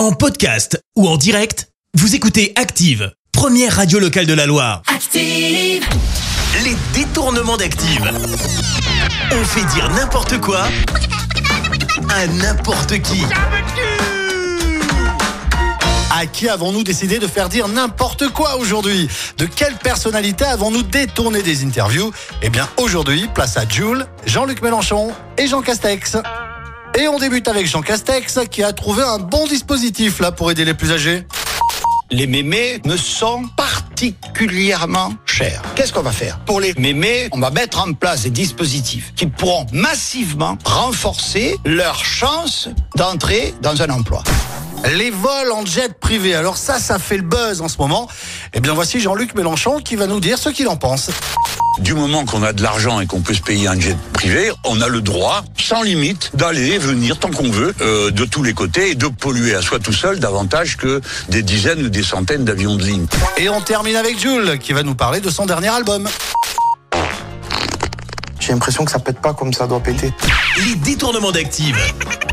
En podcast ou en direct, vous écoutez Active, première radio locale de la Loire. Active. Les détournements d'Active. On fait dire n'importe quoi à n'importe qui. À qui avons-nous décidé de faire dire n'importe quoi aujourd'hui? De quelle personnalité avons-nous détourné des interviews? Eh bien aujourd'hui, place à Jules, Jean-Luc Mélenchon et Jean Castex. Et on débute avec Jean Castex qui a trouvé un bon dispositif là pour aider les plus âgés. Les mémés me sont particulièrement chers. Qu'est-ce qu'on va faire? Pour les mémés, on va mettre en place des dispositifs qui pourront massivement renforcer leur chance d'entrer dans un emploi. Les vols en jet privé. Alors ça, ça fait le buzz en ce moment. Eh bien voici Jean-Luc Mélenchon qui va nous dire ce qu'il en pense. Du moment qu'on a de l'argent et qu'on peut se payer un jet privé, on a le droit, sans limite, d'aller et venir tant qu'on veut, euh, de tous les côtés, et de polluer à soi tout seul davantage que des dizaines ou des centaines d'avions de ligne. Et on termine avec Jules qui va nous parler de son dernier album. J'ai l'impression que ça pète pas comme ça doit péter. Les détournements d'Active.